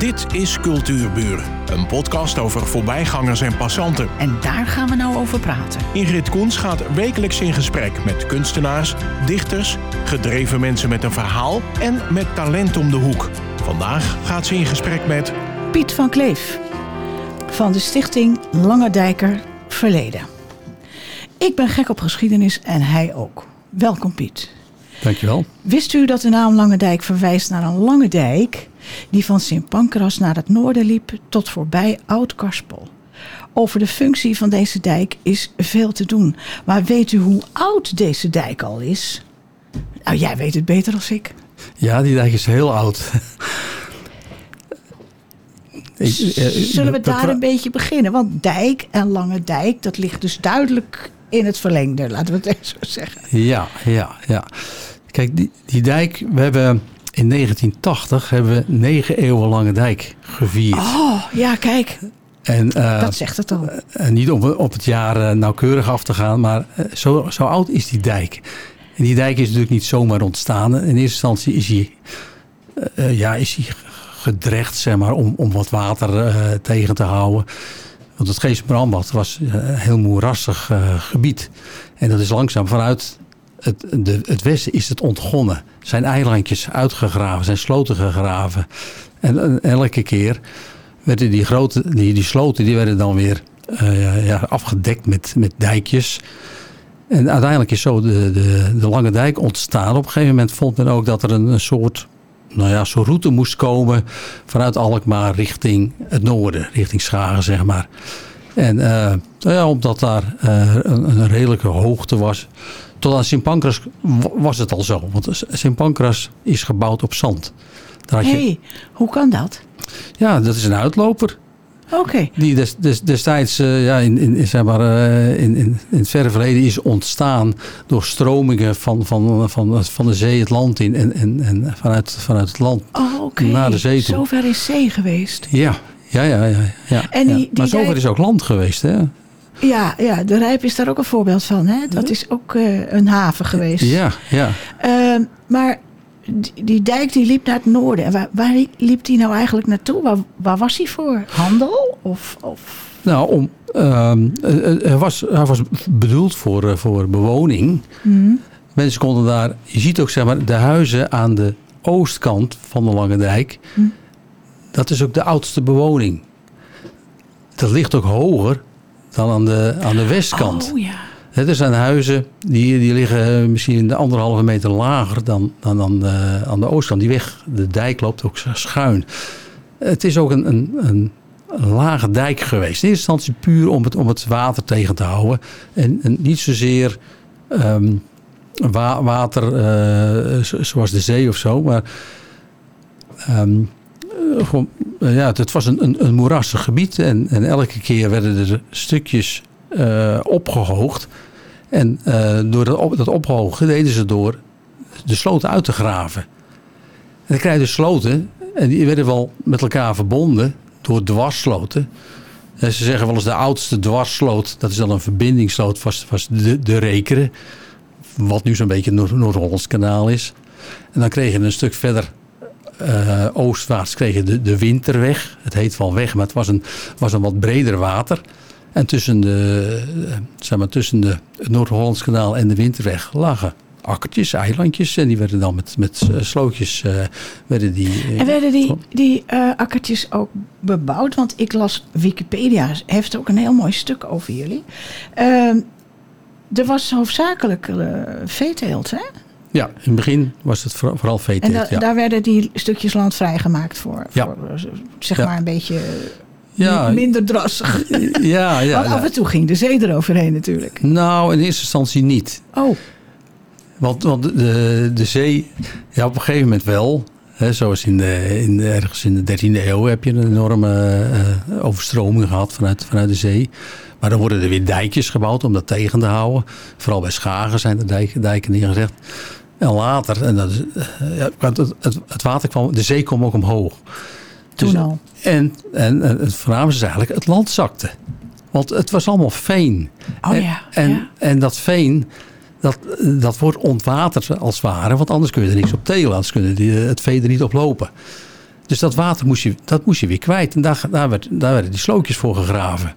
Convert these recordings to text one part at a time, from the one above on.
Dit is Cultuurburen, een podcast over voorbijgangers en passanten. En daar gaan we nou over praten. Ingrid Koens gaat wekelijks in gesprek met kunstenaars, dichters, gedreven mensen met een verhaal en met talent om de hoek. Vandaag gaat ze in gesprek met Piet van Kleef van de stichting Lange Dijker Verleden. Ik ben gek op geschiedenis en hij ook. Welkom Piet. Dankjewel. Wist u dat de naam Lange Dijk verwijst naar een lange dijk die van Sint Pancras naar het noorden liep tot voorbij Oud-Karspel? Over de functie van deze dijk is veel te doen. Maar weet u hoe oud deze dijk al is? Nou, jij weet het beter dan ik. Ja, die dijk is heel oud. Ik, eh, Zullen we daar een beetje beginnen? Want dijk en lange dijk, dat ligt dus duidelijk in het verlengde, laten we het even zo zeggen. Ja, ja, ja. Kijk, die, die dijk, we hebben in 1980 hebben we negen eeuwen lange dijk gevierd. Oh, ja, kijk. En, uh, dat zegt het al. Uh, niet om op het jaar uh, nauwkeurig af te gaan, maar zo, zo oud is die dijk. En die dijk is natuurlijk niet zomaar ontstaan. In eerste instantie is hij, ja, is hij gedrecht, zeg maar, om, om wat water tegen te houden. Want het Geesbrandbad was een heel moerassig gebied. En dat is langzaam vanuit het, de, het westen is het ontgonnen. Zijn eilandjes uitgegraven, zijn sloten gegraven. En, elke keer werden die, grote, die, die sloten die werden dan weer uh, ja, afgedekt met, met dijkjes. En uiteindelijk is zo de, de, de Lange Dijk ontstaan. Op een gegeven moment vond men ook dat er een, soort nou ja, soort route moest komen vanuit Alkmaar richting het noorden, richting Schagen zeg maar. En uh, nou ja, omdat daar uh, een, een redelijke hoogte was, tot aan Sint Pancras was het al zo. Want Sint Pancras is gebouwd op zand. Hé, hey, hoe kan dat? Ja, dat is een uitloper. Oké. Die des, des, destijds uh, ja, in, in, zeg maar, uh, in, in, in het verre verleden is ontstaan door stromingen van, van, van, van de zee het land in en, en, en vanuit, vanuit het land oh, okay. naar de zee toe. Zover is zee geweest. Ja, ja, ja. ja, ja, en die, ja. Maar zover is ook land geweest, hè? Ja, ja, de Rijp is daar ook een voorbeeld van. Hè? Dat is ook uh, een haven geweest. Ja, ja. Uh, maar die, die, dijk die liep naar het noorden. En waar, waar liep die nou eigenlijk naartoe? Waar, waar was hij voor? Handel? Of, of... Nou, om, hij, was, hij was bedoeld voor, eh, voor bewoning. Mm. Mensen konden daar... Je ziet ook zeg maar, de huizen aan de oostkant van de Lange Dijk. Mm. Dat is ook de oudste bewoning. Dat ligt ook hoger dan aan de, aan de westkant. Oh ja. er zijn huizen die, die liggen misschien de anderhalve meter lager dan, dan, dan de, aan de oostkant. Die weg, de dijk loopt ook schuin. Het is ook een, een, een, lage dijk geweest. In eerste instantie puur om het, om het water tegen te houden. En, en niet zozeer um, wa water uh, zoals de zee of zo. Maar um, gewoon eh, ja, het was een, een, een moerassig gebied. En, en elke keer werden er stukjes uh, opgehoogd. En door dat, op, dat ophogen deden ze door de sloten uit te graven. En dan krijg je sloten. En die werden wel met elkaar verbonden door dwarssloten. En ze zeggen wel eens de oudste dwarssloot. Dat is dan een verbindingssloot. Was, was de, de Rekeren. Wat nu zo'n beetje Noord-Hollands kanaal is. En dan kreeg je een stuk verder uh, oostwaarts kreeg je de, de winterweg. Het heet wel weg, maar het was een, was een wat breder water. En tussen, de, uh, zeg maar, tussen de, het Noord-Hollands kanaal en de winterweg lagen akkertjes, eilandjes. En die werden dan met, met uh, slootjes... werden die, en werden die, die akkertjes ook bebouwd? Want ik las Wikipedia, heeft ook een heel mooi stuk over jullie. Ehm, er was hoofdzakelijk veeteelt, hè? Ja, in het begin was het vooral veeteelt. En da daar werden die stukjes land vrijgemaakt voor, ja. voor zeg maar een beetje ja. minder drassig. Ja, ja. Want af en toe ging de zee eroverheen natuurlijk. Nou, in eerste instantie niet. Oh. Want, want de, de zee, ja, op een gegeven moment wel. Hè, zoals in de, in ergens in de 13e eeuw heb je een enorme uh, overstroming gehad vanuit, vanuit de zee. Maar dan worden er weer dijkjes gebouwd om dat tegen te houden. Vooral bij Schagen zijn er dijken, dijken neergezet. En later, en dat eh, ja, het, het, het, water kwam, de zee kwam ook omhoog. Dus, Toen al. En, en, en het voornaamste is eigenlijk, het land zakte. Want het was allemaal veen. Oh ja. En, ja. en dat veen, dat, dat wordt ontwaterd als het ware. Want anders kun je er niks op telen. Anders kun je het vee er niet op lopen. Dus dat water moest je, dat moest je weer kwijt. En daar, daar, werd, daar werden die slootjes voor gegraven.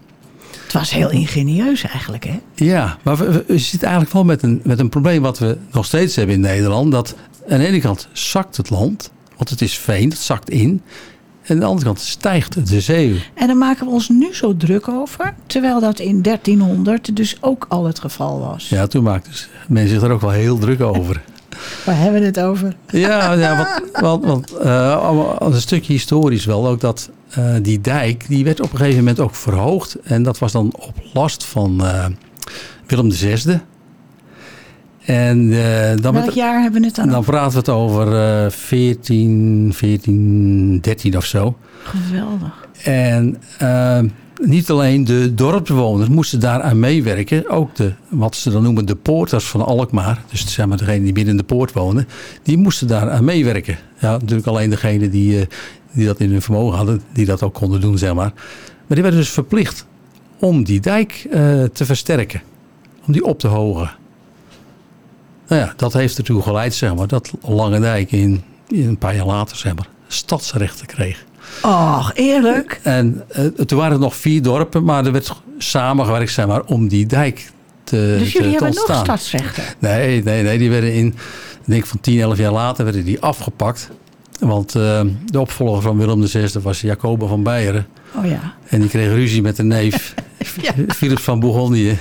Het was heel ingenieus eigenlijk, hè? Ja, maar we, zitten eigenlijk wel met een, met een probleem wat we nog steeds hebben in Nederland. Dat aan de ene kant zakt het land, want het is veen, het zakt in. En aan de andere kant stijgt de zee. En daar maken we ons nu zo druk over. Terwijl dat in 1300 dus ook al het geval was. Ja, toen maakten mensen zich er ook wel heel druk over. Waar hebben we het over? Ja, ja want, want, want uh, een stukje historisch wel ook dat uh, die dijk, die werd op een gegeven moment ook verhoogd. En dat was dan op last van uh, Willem VI. En, uh, dan Welk jaar hebben we het dan? Dan praten we het over uh, 14, 14, 13 of zo. Geweldig. En niet alleen de dorpsbewoners moesten daaraan meewerken. Ook de, wat ze dan noemen de poorters van Alkmaar. Dus zeg maar degene die binnen de poort wonen. Die moesten daaraan meewerken. Ja, natuurlijk alleen degene die, die dat in hun vermogen hadden. Die dat ook konden doen, zeg maar. Maar die werden dus verplicht om die dijk uh, te versterken. Om die op te hogen. Nou ja, dat heeft ertoe geleid, zeg maar, dat Lange Dijk in, in een paar jaar later, zeg maar, stadsrechten kreeg. Och, eerlijk. En uh, toen waren er nog vier dorpen, maar er werd samengewerkt, zeg maar, om die dijk te Dus jullie te, te hebben nog stadsrechten? Nee, nee, nee, die werden in, denk van 10, 11 jaar later, werden die afgepakt. Want uh, de opvolger van Willem VI was Jacoba van Beieren. Oh ja. En die kreeg ruzie met de neef, ja. Philips van Bourgondië.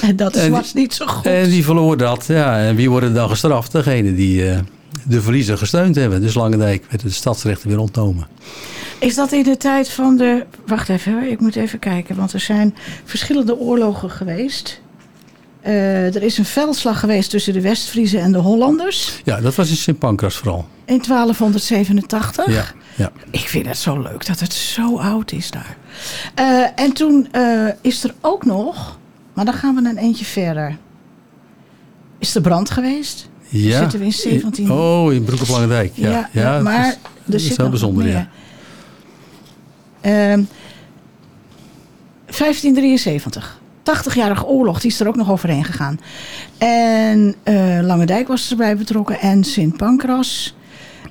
En dat en was niet zo goed. En die verloor dat. Ja, en wie worden dan gestraft? Degene die uh, de verliezer gesteund hebben. Dus Langendijk werd de stadsrechten weer ontnomen. Is dat in de tijd van de... Wacht even ik moet even kijken. Want er zijn verschillende oorlogen geweest. Uh, er is een veldslag geweest tussen de Westfriezen en de Hollanders. Ja, dat was in Sint Pancras vooral. In 1287. Ja, ja. Ik vind het zo leuk dat het zo oud is daar. Uh, en toen uh, is er ook nog... Maar dan gaan we een eentje verder. Is er brand geweest? Ja. Zitten we in 17... Oh, in Broek op. Ja, ja, ja maar is, er zit is heel bijzonder, ja. Uh, 1573. 80-jarige oorlog, die is er ook nog overheen gegaan. En uh, Langendijk was erbij betrokken en Sint Pancras.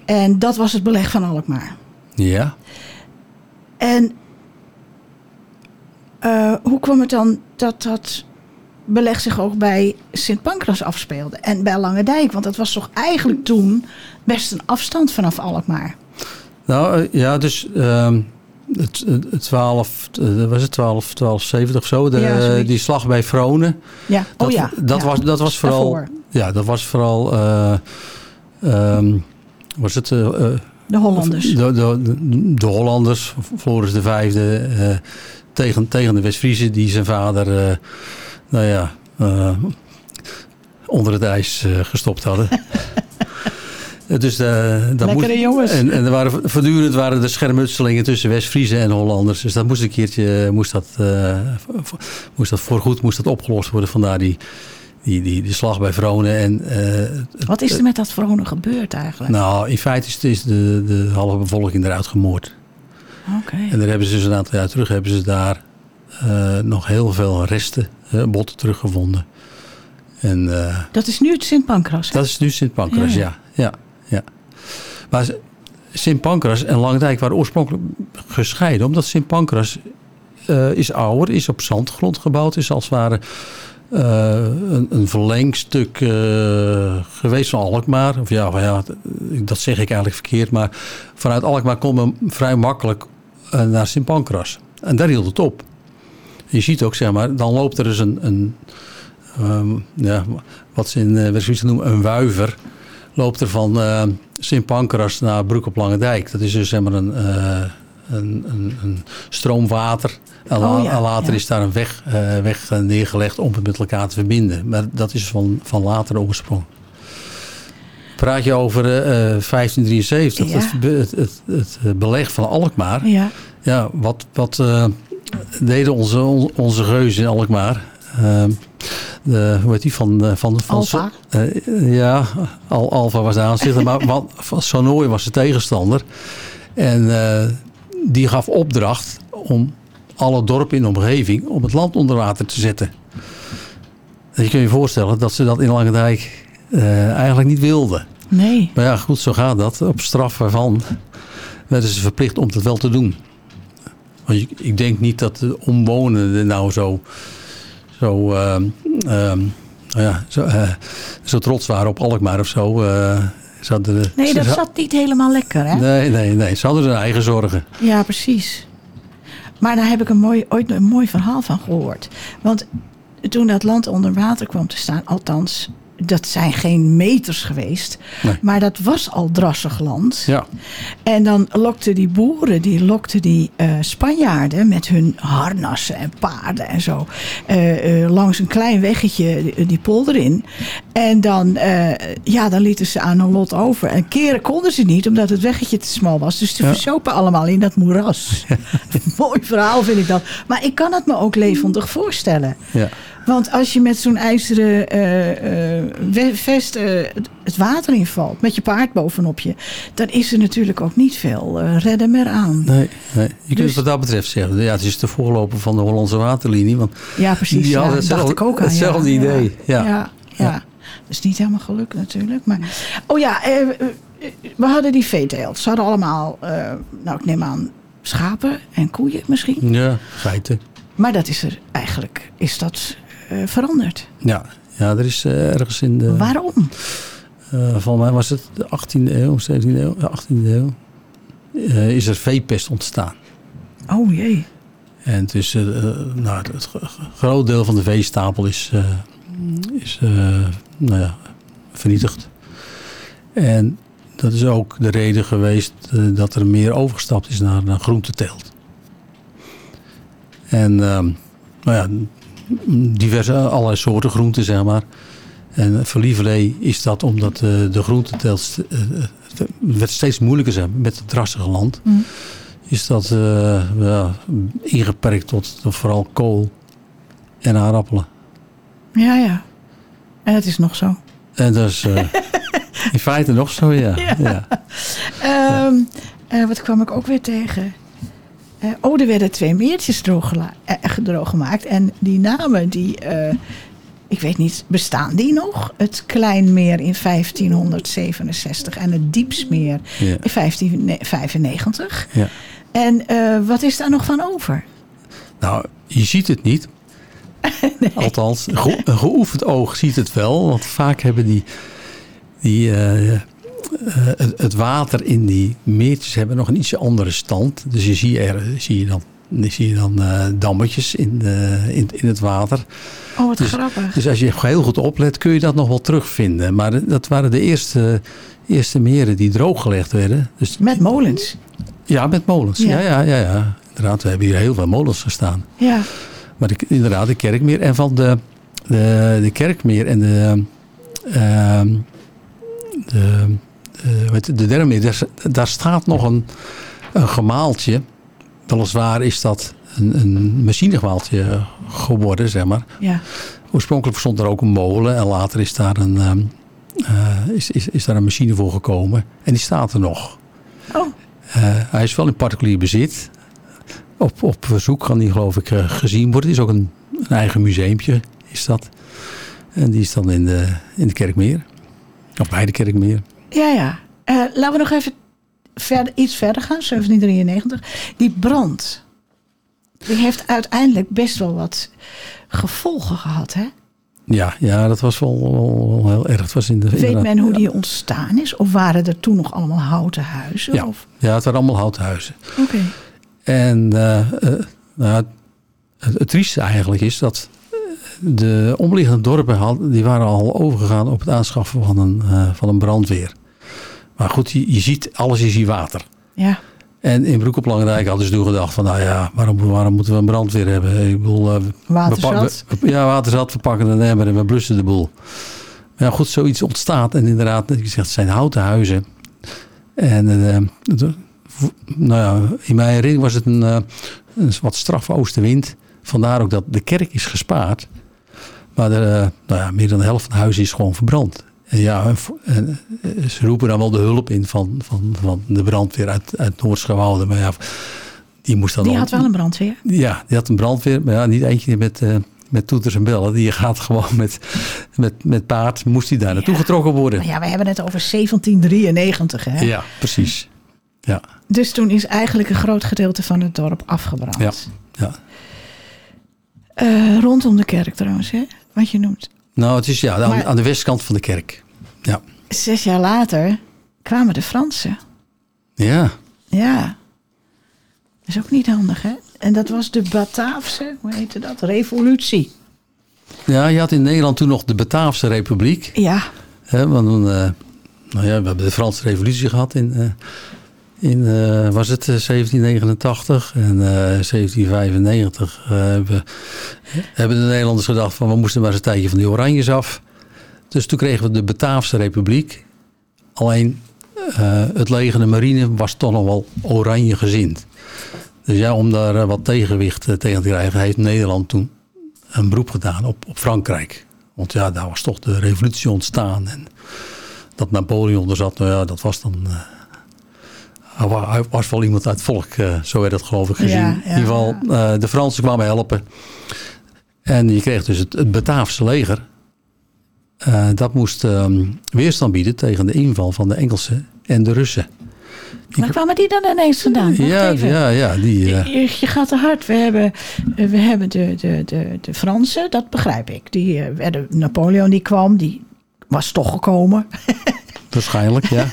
En dat was het beleg van Alkmaar. Ja. En uh, hoe kwam het dan dat dat beleg zich ook bij Sint Pancras afspeelde? En bij Langendijk, want dat was toch eigenlijk toen best een afstand vanaf Alkmaar? Nou uh, ja, dus... Uh, het, het 12, was het 12, 1270 of zo, de, ja, die slag bij Vronen. Ja, oh dat, ja. Dat, ja. Was, dat was vooral. Daarvoor. Ja, dat was vooral. Uh, um, was het. Uh, de Hollanders. De, de, de, de Hollanders, Floris de Vijfde, uh, tegen, tegen de West-Friezen, die zijn vader, nou ja, onder het ijs gestopt hadden. Dus, uh, dat Lekkere moest, jongens. En, en er waren, voortdurend waren er schermutselingen tussen West-Friezen en Hollanders. Dus dat moest een keertje, moest dat, uh, moest dat voorgoed moest dat opgelost worden. Vandaar die, die, die, die slag bij Vronen. En, uh, Wat is er met dat Vronen gebeurd eigenlijk? Nou, in feite is, is de, de halve bevolking eruit gemoord. Okay. En daar hebben ze dus een aantal jaar terug hebben ze daar nog heel veel resten, botten teruggevonden. En, dat is nu het Sint Pancras? Dat is nu Sint Pancras, ja. ja. ja. Maar Sint Pancras en Langendijk waren oorspronkelijk gescheiden. Omdat Sint Pancras uh, is ouder, is op zandgrond gebouwd. Is als het ware uh, een, een verlengstuk uh, geweest van Alkmaar. Of ja, ja, dat zeg ik eigenlijk verkeerd. Maar vanuit Alkmaar kon men vrij makkelijk naar Sint Pancras. En daar hield het op. Je ziet ook, zeg maar, dan loopt er dus een... een um, ja, wat ze in West-Friesland noemen een wuiver loopt er van uh, Sint Pancras naar Broek op Langendijk. Dat is dus zeg maar een, uh, een, een, een stroom water. En, oh, ja, later ja. is daar een weg, uh, weg neergelegd om het met elkaar te verbinden. Maar dat is van, van latere oorsprong. Praat je over 1573, ja. het, het, het, het, beleg van Alkmaar. Ja, ja wat, wat deden onze, onze geuzen in Alkmaar? De, hoe heet die, van... van, van Alfa? Uh, ja, Al, Alfa was de aanzichter, maar van Sanooi was de tegenstander. En uh, die gaf opdracht om alle dorpen in de omgeving op het land onder water te zetten. En je kunt je voorstellen dat ze dat in Langendijk uh, eigenlijk niet wilden. Nee. Maar ja, goed, zo gaat dat. Op straf waarvan werden ze verplicht om dat wel te doen. Want ik, ik denk niet dat de omwonenden nou zo, zo, ehm, ehm, nou ja, zo, eh, zo trots waren op Alkmaar of zo. eh, ze hadden, Nee, dat ze- zat niet helemaal lekker, hè? Nee, nee, nee. Ze hadden hun eigen zorgen. Ja, precies. Maar daar heb ik een mooi, ooit een mooi verhaal van gehoord. Want toen dat land onder water kwam te staan, althans, dat zijn geen meters geweest, Nee. maar dat was al drassig land. Ja, En dan lokten die boeren, die lokten die eh, Spanjaarden met hun harnassen en paarden en zo eh, eh, langs een klein weggetje die, die polder in. En dan, ja, dan lieten ze aan hun lot over. En keren konden ze niet, omdat het weggetje te smal was. Dus ze Ja. versopen allemaal in dat moeras. Mooi verhaal vind ik dat. Maar ik kan het me ook levendig voorstellen. ja. Want als je met zo'n ijzeren we- vest eh, het- water invalt, met je paard bovenop je, dan is er natuurlijk ook niet veel redden meer aan. Nee, nee. Je kunt Dus- wat dat betreft zeggen. Ja, het is de voorloper van de Hollandse waterlinie. Want Ja, precies. Die ja, hadden hetzelfde- ik ook aan. hetzelfde ja. idee, ja. Ja. Dat is niet helemaal gelukt natuurlijk. Maar, oh ja, we hadden die veeteelt. Ze hadden allemaal, nou ik neem aan, schapen en koeien misschien. ja, geiten. Maar dat is er eigenlijk, is dat veranderd. Ja, ja, er is eh, ergens in de... Waarom? eh van mij was het de 18e eeuw, 17e eeuw, ja, 18e eeuw. eh, is er veepest ontstaan. Oh jee. En eh, eh, nou, het, groot deel van de veestapel is, eh, is eh, nou ja, vernietigd. En dat is ook de reden geweest eh, dat er meer overgestapt is naar, naar groenteteelt. En ehm, nou ja, diverse allerlei soorten groenten, zeg maar. En voor lieverlee is dat omdat eh, de groenteteelt eh, eh, het werd steeds moeilijker zeg, met het drassige land. Mm. Is dat ja, ingeperkt tot, tot vooral kool en aardappelen. Ja, ja. En het is nog zo. En dat is in feite nog zo, ja. Ja. ja. Ehm, eh, wat kwam ik ook weer tegen? Eh, oh, er werden twee meertjes eh, droog gemaakt. En die namen, die, eh, ik weet niet, bestaan die nog? Het Kleinmeer in 1567 en het Diepsmeer Ja. in 1595. Ja. En wat is daar nog van over? Nou, je ziet het niet. Althans, een ge- een geoefend oog ziet het wel. Want vaak hebben die, die, het, het water in die meertjes hebben nog een ietsje andere stand. Dus je zie, er, zie je dan, zie je dan eh, dammetjes in, de, in, in het water. Oh, wat Dus- grappig. Dus als je heel goed oplet, kun je dat nog wel terugvinden. Maar dat waren de eerste, eerste meren die drooggelegd werden. Dus, Met molens. ja, met molens. Ja. Ja. Ja, ja, ja, Inderdaad, we hebben hier heel veel molens gestaan. Ja, Maar de, inderdaad, de kerkmeer. En van de, de, de kerkmeer en de, ehm, de, eh, de derde meer, daar, daar staat nog een, een gemaaltje. Weliswaar is dat een, een machinegemaaltje geworden, zeg maar. ja. Oorspronkelijk stond er ook een molen en later is daar een, ehm, eh, is, is, is daar een machine voor gekomen. En die staat er nog. Oh, Eh, hij is wel in particulier bezit. Op, op verzoek kan die geloof ik gezien worden. Het is ook een, een eigen museumpje is dat. En die is dan in de, in de Kerkmeer. Of bij de Kerkmeer. Ja, ja. Eh, laten we nog even verder, iets verder gaan, 1793. Die brand, die heeft uiteindelijk best wel wat gevolgen gehad. Hè? Ja, ja, dat was wel, wel, wel heel erg. Het was in de, Weet men hoe die ontstaan is? Of waren er toen nog allemaal houten huizen? Ja, Of? ja, het waren allemaal houten huizen. Oké. En eh, eh, nou, het, het trieste eigenlijk is dat de omliggende dorpen had, die waren al overgegaan op het aanschaffen van een, van een brandweer. Maar goed, je, je ziet, alles is hier water. Ja, En in Broek op Langendijk hadden ze toen gedacht van, nou ja, waarom, waarom moeten we een brandweer hebben? Ik bedoel, waterzat. we- ja, waterzat, we pakken een emmer en we blussen de boel. Maar ja, goed, zoiets ontstaat. En inderdaad, je zegt, het zijn houten huizen. En eh, nou ja, in mijn herinnering was het een, eh, een wat straffe oostenwind. Vandaar ook dat de kerk is gespaard. Maar de, nou ja, meer dan de helft van de huizen is gewoon verbrand. Ja, eh, ze roepen dan wel de hulp in van, van, van de brandweer uit, uit Noordschouwoude. Maar ja, die moest dan die al- had wel een brandweer. ja, die had een brandweer, maar ja, niet eentje met, eh, met toeters en bellen. Die gaat gewoon met, met, met paard, moest hij daar naartoe Ja. getrokken worden. Maar ja, we hebben het over 1793. Hè? Ja, precies. Ja, Dus toen is eigenlijk een groot gedeelte van het dorp afgebrand. Ja. ja. Eh, rondom de kerk trouwens, hè? wat je noemt. Nou, het is ja, aan, Maar- aan de westkant van de kerk. Ja. Zes jaar later kwamen de Fransen. Ja, Ja. Dat is ook niet handig, hè? En dat was de Bataafse, hoe heette dat? Revolutie. ja, je had in Nederland toen nog de Bataafse Republiek. Ja, Hè, want eh, nou ja, we hebben de Franse Revolutie gehad in, eh, in eh, was het eh, 1789 en eh, 1795 eh, hebben, hebben de Nederlanders gedacht van we moesten maar eens een tijdje van die Oranjes af. Dus toen kregen we de Bataafse Republiek. Alleen het leger en de marine was toch nog wel oranje gezind. Dus ja, om daar wat tegenwicht tegen te krijgen, heeft Nederland toen een beroep gedaan op, op Frankrijk. Want ja, daar was toch de revolutie ontstaan. En dat Napoleon er zat, nou ja, dat was dan... hij wa- hij was wel iemand uit het volk, eh, zo werd het geloof ik gezien. Ja, ja, In ieder geval, eh, de Fransen kwamen helpen. En je kreeg dus het, het Bataafse leger. Eh, dat moest ehm, weerstand bieden tegen de inval van de Engelsen en de Russen. maar kwamen die dan ineens vandaan? Wacht Ja, even. ja, ja, die... Je, je gaat te hard. We hebben, we hebben de, de, de, de Fransen, dat begrijp ik. Die, werden, Napoleon die kwam, die was toch gekomen. waarschijnlijk, ja.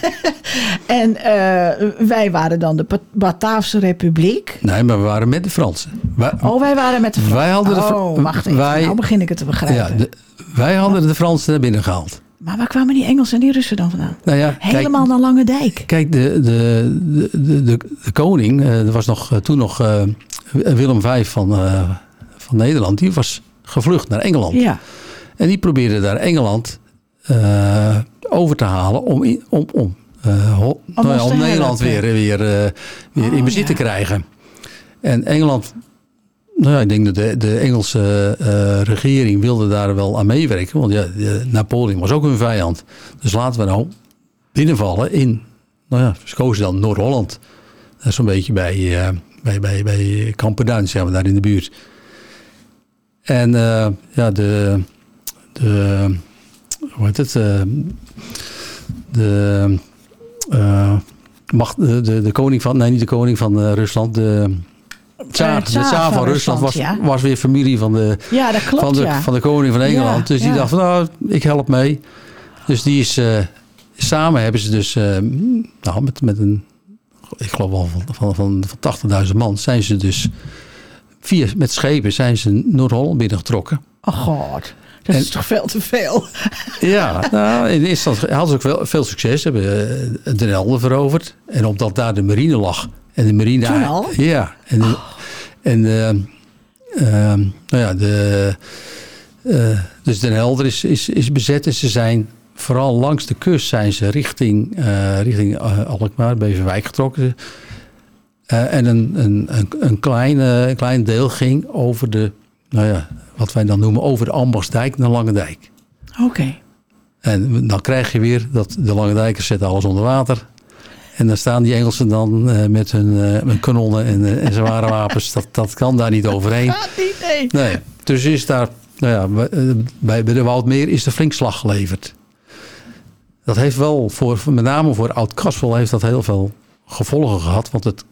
En eh, wij waren dan de Ba- Bataafse Republiek. Nee, maar we waren met de Fransen. Wij, Oh, wij waren met de Fransen. Wij hadden de Fra- Oh, wacht even. wij- nou begin ik het te begrijpen. ja, de- wij hadden de Fransen naar binnen gehaald. Maar waar kwamen die Engelsen en die Russen dan vandaan? Nou ja, kijk, Helemaal naar Lange Dijk. Kijk, de, de, de, de, de, koning, eh, er was nog, eh, toen nog Willem V van, van Nederland, die was gevlucht naar Engeland. Ja. En die probeerde daar Engeland over te halen om, om, om, eh, ho- nou ja, om Nederland weer, helpen. weer, eh, weer in Oh, bezit te krijgen. En Engeland, nou ja, ik denk dat de, de Engelse eh, regering wilde daar wel aan meewerken. Want ja, Napoleon was ook hun vijand. Dus laten we nou binnenvallen in, nou ja, ze kozen dan Noord-Holland. Dat is zo'n beetje bij, eh bij, bij, bij Kamperduin, zeg maar, daar in de buurt. En eh, ja, de, de, hoe heet het, eh, de, eh, macht, de, de, de koning van, nee niet de koning van eh, Rusland, de tsaar, de tsaar van Rusland was, ja. was weer familie van de, Ja, dat klopt, van de, ja. van de koning van Engeland. Dus die dacht van nou, ik help mee. Dus die is, eh, samen hebben ze dus, eh, nou met, met een, ik geloof wel van, van, van, van 80.000 man, zijn ze dus via, met schepen zijn ze Noord-Holland binnengetrokken. Oh god, dat En- is toch veel te veel. Ja, nou, in eerste instantie hadden ze ook veel, veel succes. Ze hebben eh, Den Helder veroverd. En omdat daar de marine lag. En de marine... Toen al? Ja. En, de- en eh, ehm, nou ja, de, eh, dus Den Helder is, is, is bezet. En ze zijn vooral langs de kust zijn ze richting, eh, richting Alkmaar, Beverwijk getrokken. En een, een, een, een klein deel ging over de, nou ja, wat wij dan noemen, over de Ambachtsdijk naar Langendijk. Oké. En dan krijg je weer dat de Lange Dijkers zetten alles onder water. En dan staan die Engelsen dan eh, met hun eh, met kanonnen en, eh, en zware wapens. Dat, dat kan daar niet overheen. Niet, nee. Nee, dus is daar, nou ja, bij de Woudmeer is er flink slag geleverd. Dat heeft wel, voor, met name voor Oud-Kaspel, heeft dat heel veel gevolgen gehad. Want het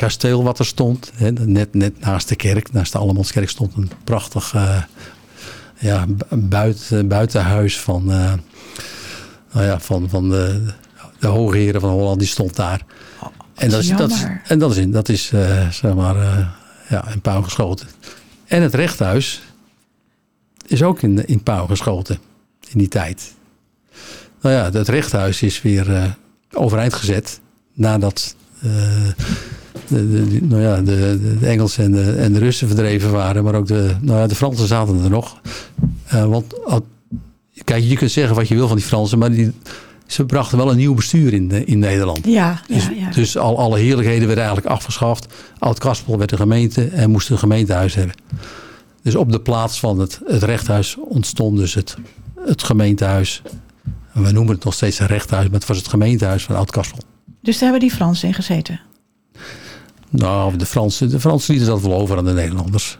kasteel wat er stond, hè, net, net naast de kerk, naast de Allemanskerk, stond een prachtig eh, ja, bu- buiten, buitenhuis van, eh, nou ja, van, van de, de hoge heren van Holland. Die stond daar. En dat is, dat is, en dat is, in, dat is eh, zeg maar, eh, ja, in puin geschoten. En het rechthuis is ook in, in puin geschoten in die tijd. Nou ja, het rechthuis is weer eh, overeind gezet nadat eh, de, nou ja, de, Engelsen en de, en de Russen verdreven waren. Maar ook de, nou ja, de Fransen zaten er nog. Eh, want al- kijk, je kunt zeggen wat je wil van die Fransen, maar die, ze brachten wel een nieuw bestuur in, eh, in Nederland. Ja, Dus, ja, ja. dus al alle heerlijkheden werden eigenlijk afgeschaft. Oud-Kaspel werd een gemeente en moest een gemeentehuis hebben. Dus op de plaats van het, het rechthuis ontstond dus het, het gemeentehuis. En we noemen het nog steeds een rechthuis, maar het was het gemeentehuis van Oud-Kaspel. Dus daar hebben die Fransen in gezeten. Nou, de Fransen, de Fransen lieten dat wel over aan de Nederlanders.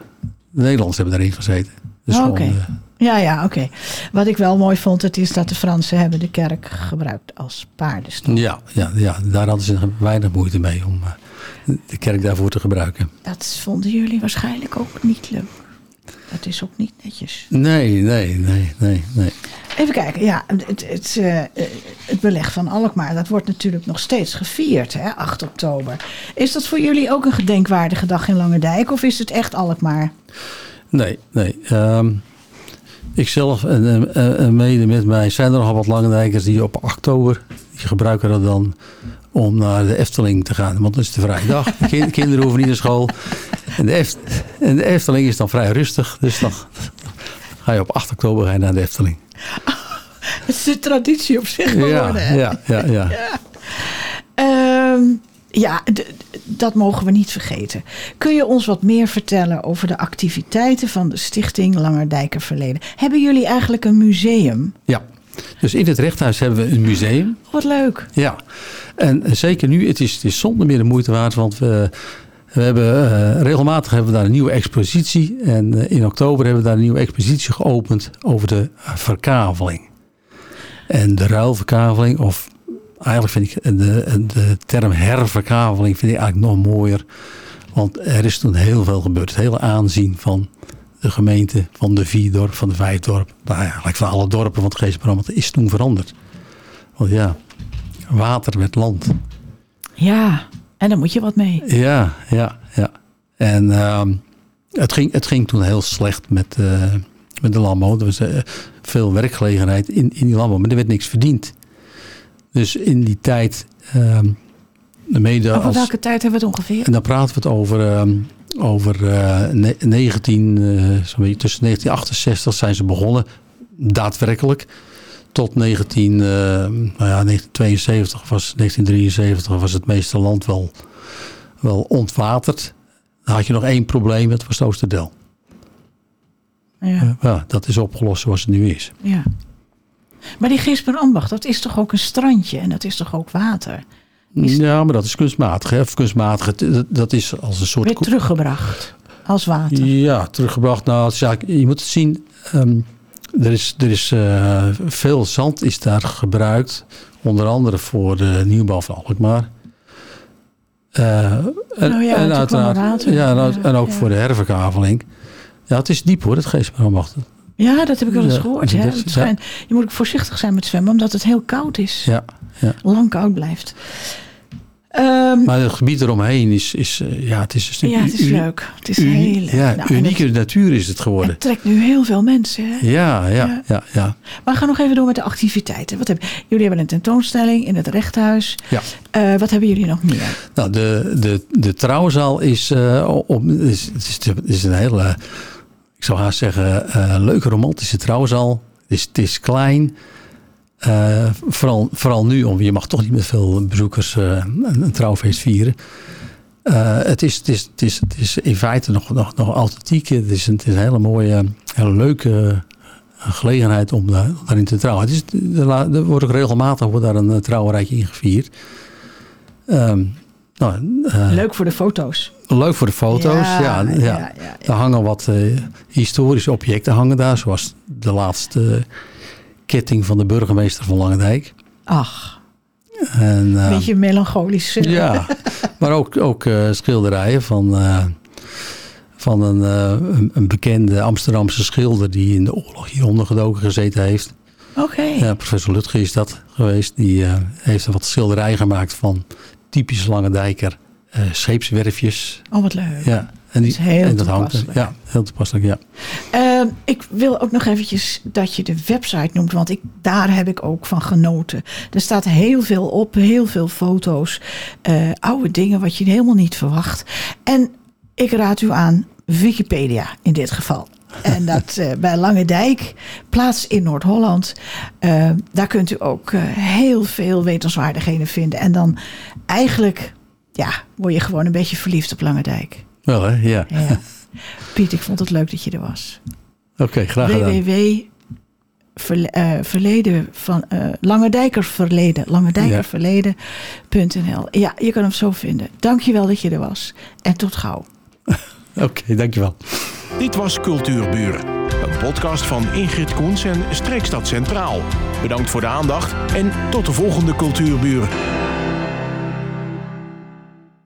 De Nederlanders hebben daarin gezeten. Dus Oh, oké. eh, Ja, ja, oké. Wat ik wel mooi vond, het is dat de Fransen hebben de kerk gebruikt als paardenstal. ja, ja, ja, daar hadden ze weinig moeite mee om eh, de kerk daarvoor te gebruiken. Dat vonden jullie waarschijnlijk ook niet leuk. Dat is ook niet netjes. Nee, nee, nee, nee, nee. Even kijken, ja, het, het, eh, eh, het beleg van Alkmaar, dat wordt natuurlijk nog steeds gevierd, hè, 8 oktober. Is dat voor jullie ook een gedenkwaardige dag in Langendijk of is het echt Alkmaar? Nee, nee. Ehm ikzelf en, en, en mede met mij zijn er nogal wat Langendijkers die op oktober, die gebruiken dat dan om naar de Efteling te gaan. Want dat is de vrije dag. De kin- kinderen hoeven niet naar school. En de, Eft- en de Efteling is dan vrij rustig. Dus dan ga je op 8 oktober ga je naar de Efteling. Het is een traditie op zich Ja, geworden. hè? ja, ja, ja. Ehm, ja, dat mogen we niet vergeten. Kun je ons wat meer vertellen over de activiteiten van de Stichting Langerdijker Verleden? Hebben jullie eigenlijk een museum? ja. Dus in het rechthuis hebben we een museum. Wat leuk. Ja, en zeker nu, het is, het is zonder meer de moeite waard, want we, we hebben eh, regelmatig hebben we daar een nieuwe expositie. En eh, in oktober hebben we daar een nieuwe expositie geopend over de eh, verkaveling. En de ruilverkaveling, of eigenlijk vind ik de, de term herverkaveling vind ik eigenlijk nog mooier. Want er is toen heel veel gebeurd. Het hele aanzien van de gemeente, van de vier dorpen, van de vijf dorpen. Nou ja, eigenlijk van alle dorpen van het Geestbrand is toen veranderd. Want ja, water met land. Ja, en daar moet je wat mee. Ja, ja, ja. En ehm, het, ging, het ging toen heel slecht met, eh, met de landbouw. Er was eh, veel werkgelegenheid in, in die landbouw, maar er werd niks verdiend. Dus in die tijd, ehm mede Over als... welke tijd hebben we het ongeveer? En dan praten we het over, ehm, over eh, ne- 19, eh, beetje tussen 1968 zijn ze begonnen, daadwerkelijk. Tot 19, eh, nou ja, 1972 was 1973 was het meeste land wel, wel ontwaterd. Dan had je nog één probleem, dat was het Oosterdel. Ja, Ja, dat is opgelost zoals het nu is. ja. Maar die Gisperambacht, dat is toch ook een strandje en dat is toch ook water? Is- Ja, maar dat is kunstmatig. Hè? Of kunstmatig, dat- dat is als een soort... Weer teruggebracht als water. Ja, teruggebracht. Nou, eigenlijk- je moet het zien. ehm, er is, er is eh, veel zand is daar gebruikt. Onder andere voor de nieuwbouw van Alkmaar. Eh, en, Nou ja, en er water. Ja, en, ook- Ja, ja. voor de herverkaveling. Ja, het is diep hoor, het geestberambacht. Ja, dat heb ik wel eens gehoord. dat Hè? Het schijnt- je moet ook voorzichtig zijn met zwemmen, omdat het heel koud is. Ja, ja. Lang koud blijft. Ehm, Maar het gebied eromheen is, is eh, ja, het is een ja, het is leuk. Het is heel leuk. Ja, Nou, unieke het, natuur is het geworden. het trekt nu heel veel mensen. Hè? Ja, ja, Ja. ja, ja. Maar we gaan nog even door met de activiteiten. Wat hebben, jullie hebben een tentoonstelling in het rechthuis. ja. Eh, wat hebben jullie nog meer? Nou, de, de, de trouwzaal is, eh, op, is, is een hele, ik zou haast zeggen, eh, leuke romantische trouwzaal. Het is, het is klein. Eh, vooral, vooral nu, om je mag toch niet met veel bezoekers eh, een, een trouwfeest vieren. Het, is, het, is, het, is, het is in feite nog, nog, nog authentiek. Het is, een, het is hele mooie, hele leuke gelegenheid om, daar, daarin te trouwen. Het is, er, wordt ook regelmatig wordt daar een trouwerijtje in gevierd. Ehm, nou, eh, Leuk voor de foto's. leuk voor de foto's. Ja, ja, ja, ja, ja. Er hangen wat eh, historische objecten hangen daar. Zoals de laatste ketting van de burgemeester van Langendijk. Ach, En, eh, een beetje melancholisch. ja, maar ook, ook schilderijen van, van een, een, een bekende Amsterdamse schilder... die in de oorlog hier ondergedoken gezeten heeft. Oké. Ja, professor Lutge is dat geweest. Die heeft er wat schilderijen gemaakt van typisch Langendijker eh scheepswerfjes. Oh, wat leuk. Ja, en, die, Dat is heel en dat hangt er. Ja, heel toepasselijk, ja. Ehm, ik wil ook nog eventjes dat je de website noemt, want ik, daar heb ik ook van genoten. Er staat heel veel op, heel veel foto's, eh, oude dingen wat je helemaal niet verwacht. En ik raad u aan Wikipedia in dit geval. En dat eh, bij Lange Dijk, plaats in Noord-Holland. Eh, daar kunt u ook eh, heel veel wetenswaardigheden vinden. En dan eigenlijk, ja, word je gewoon een beetje verliefd op Lange Dijk. Wel hè, ja. Ja. Piet, ik vond het leuk dat je er was Oké, graag gedaan. www. Verle- verleden van eh Langendijker verleden, Langendijkerverleden.nl. Ja, je kan hem zo vinden. Dankjewel dat je er was. En tot gauw. Oké, dankjewel. Dit was Cultuurburen. Een podcast van Ingrid Koens en Streekstad Centraal. Bedankt voor de aandacht en tot de volgende Cultuurbuur.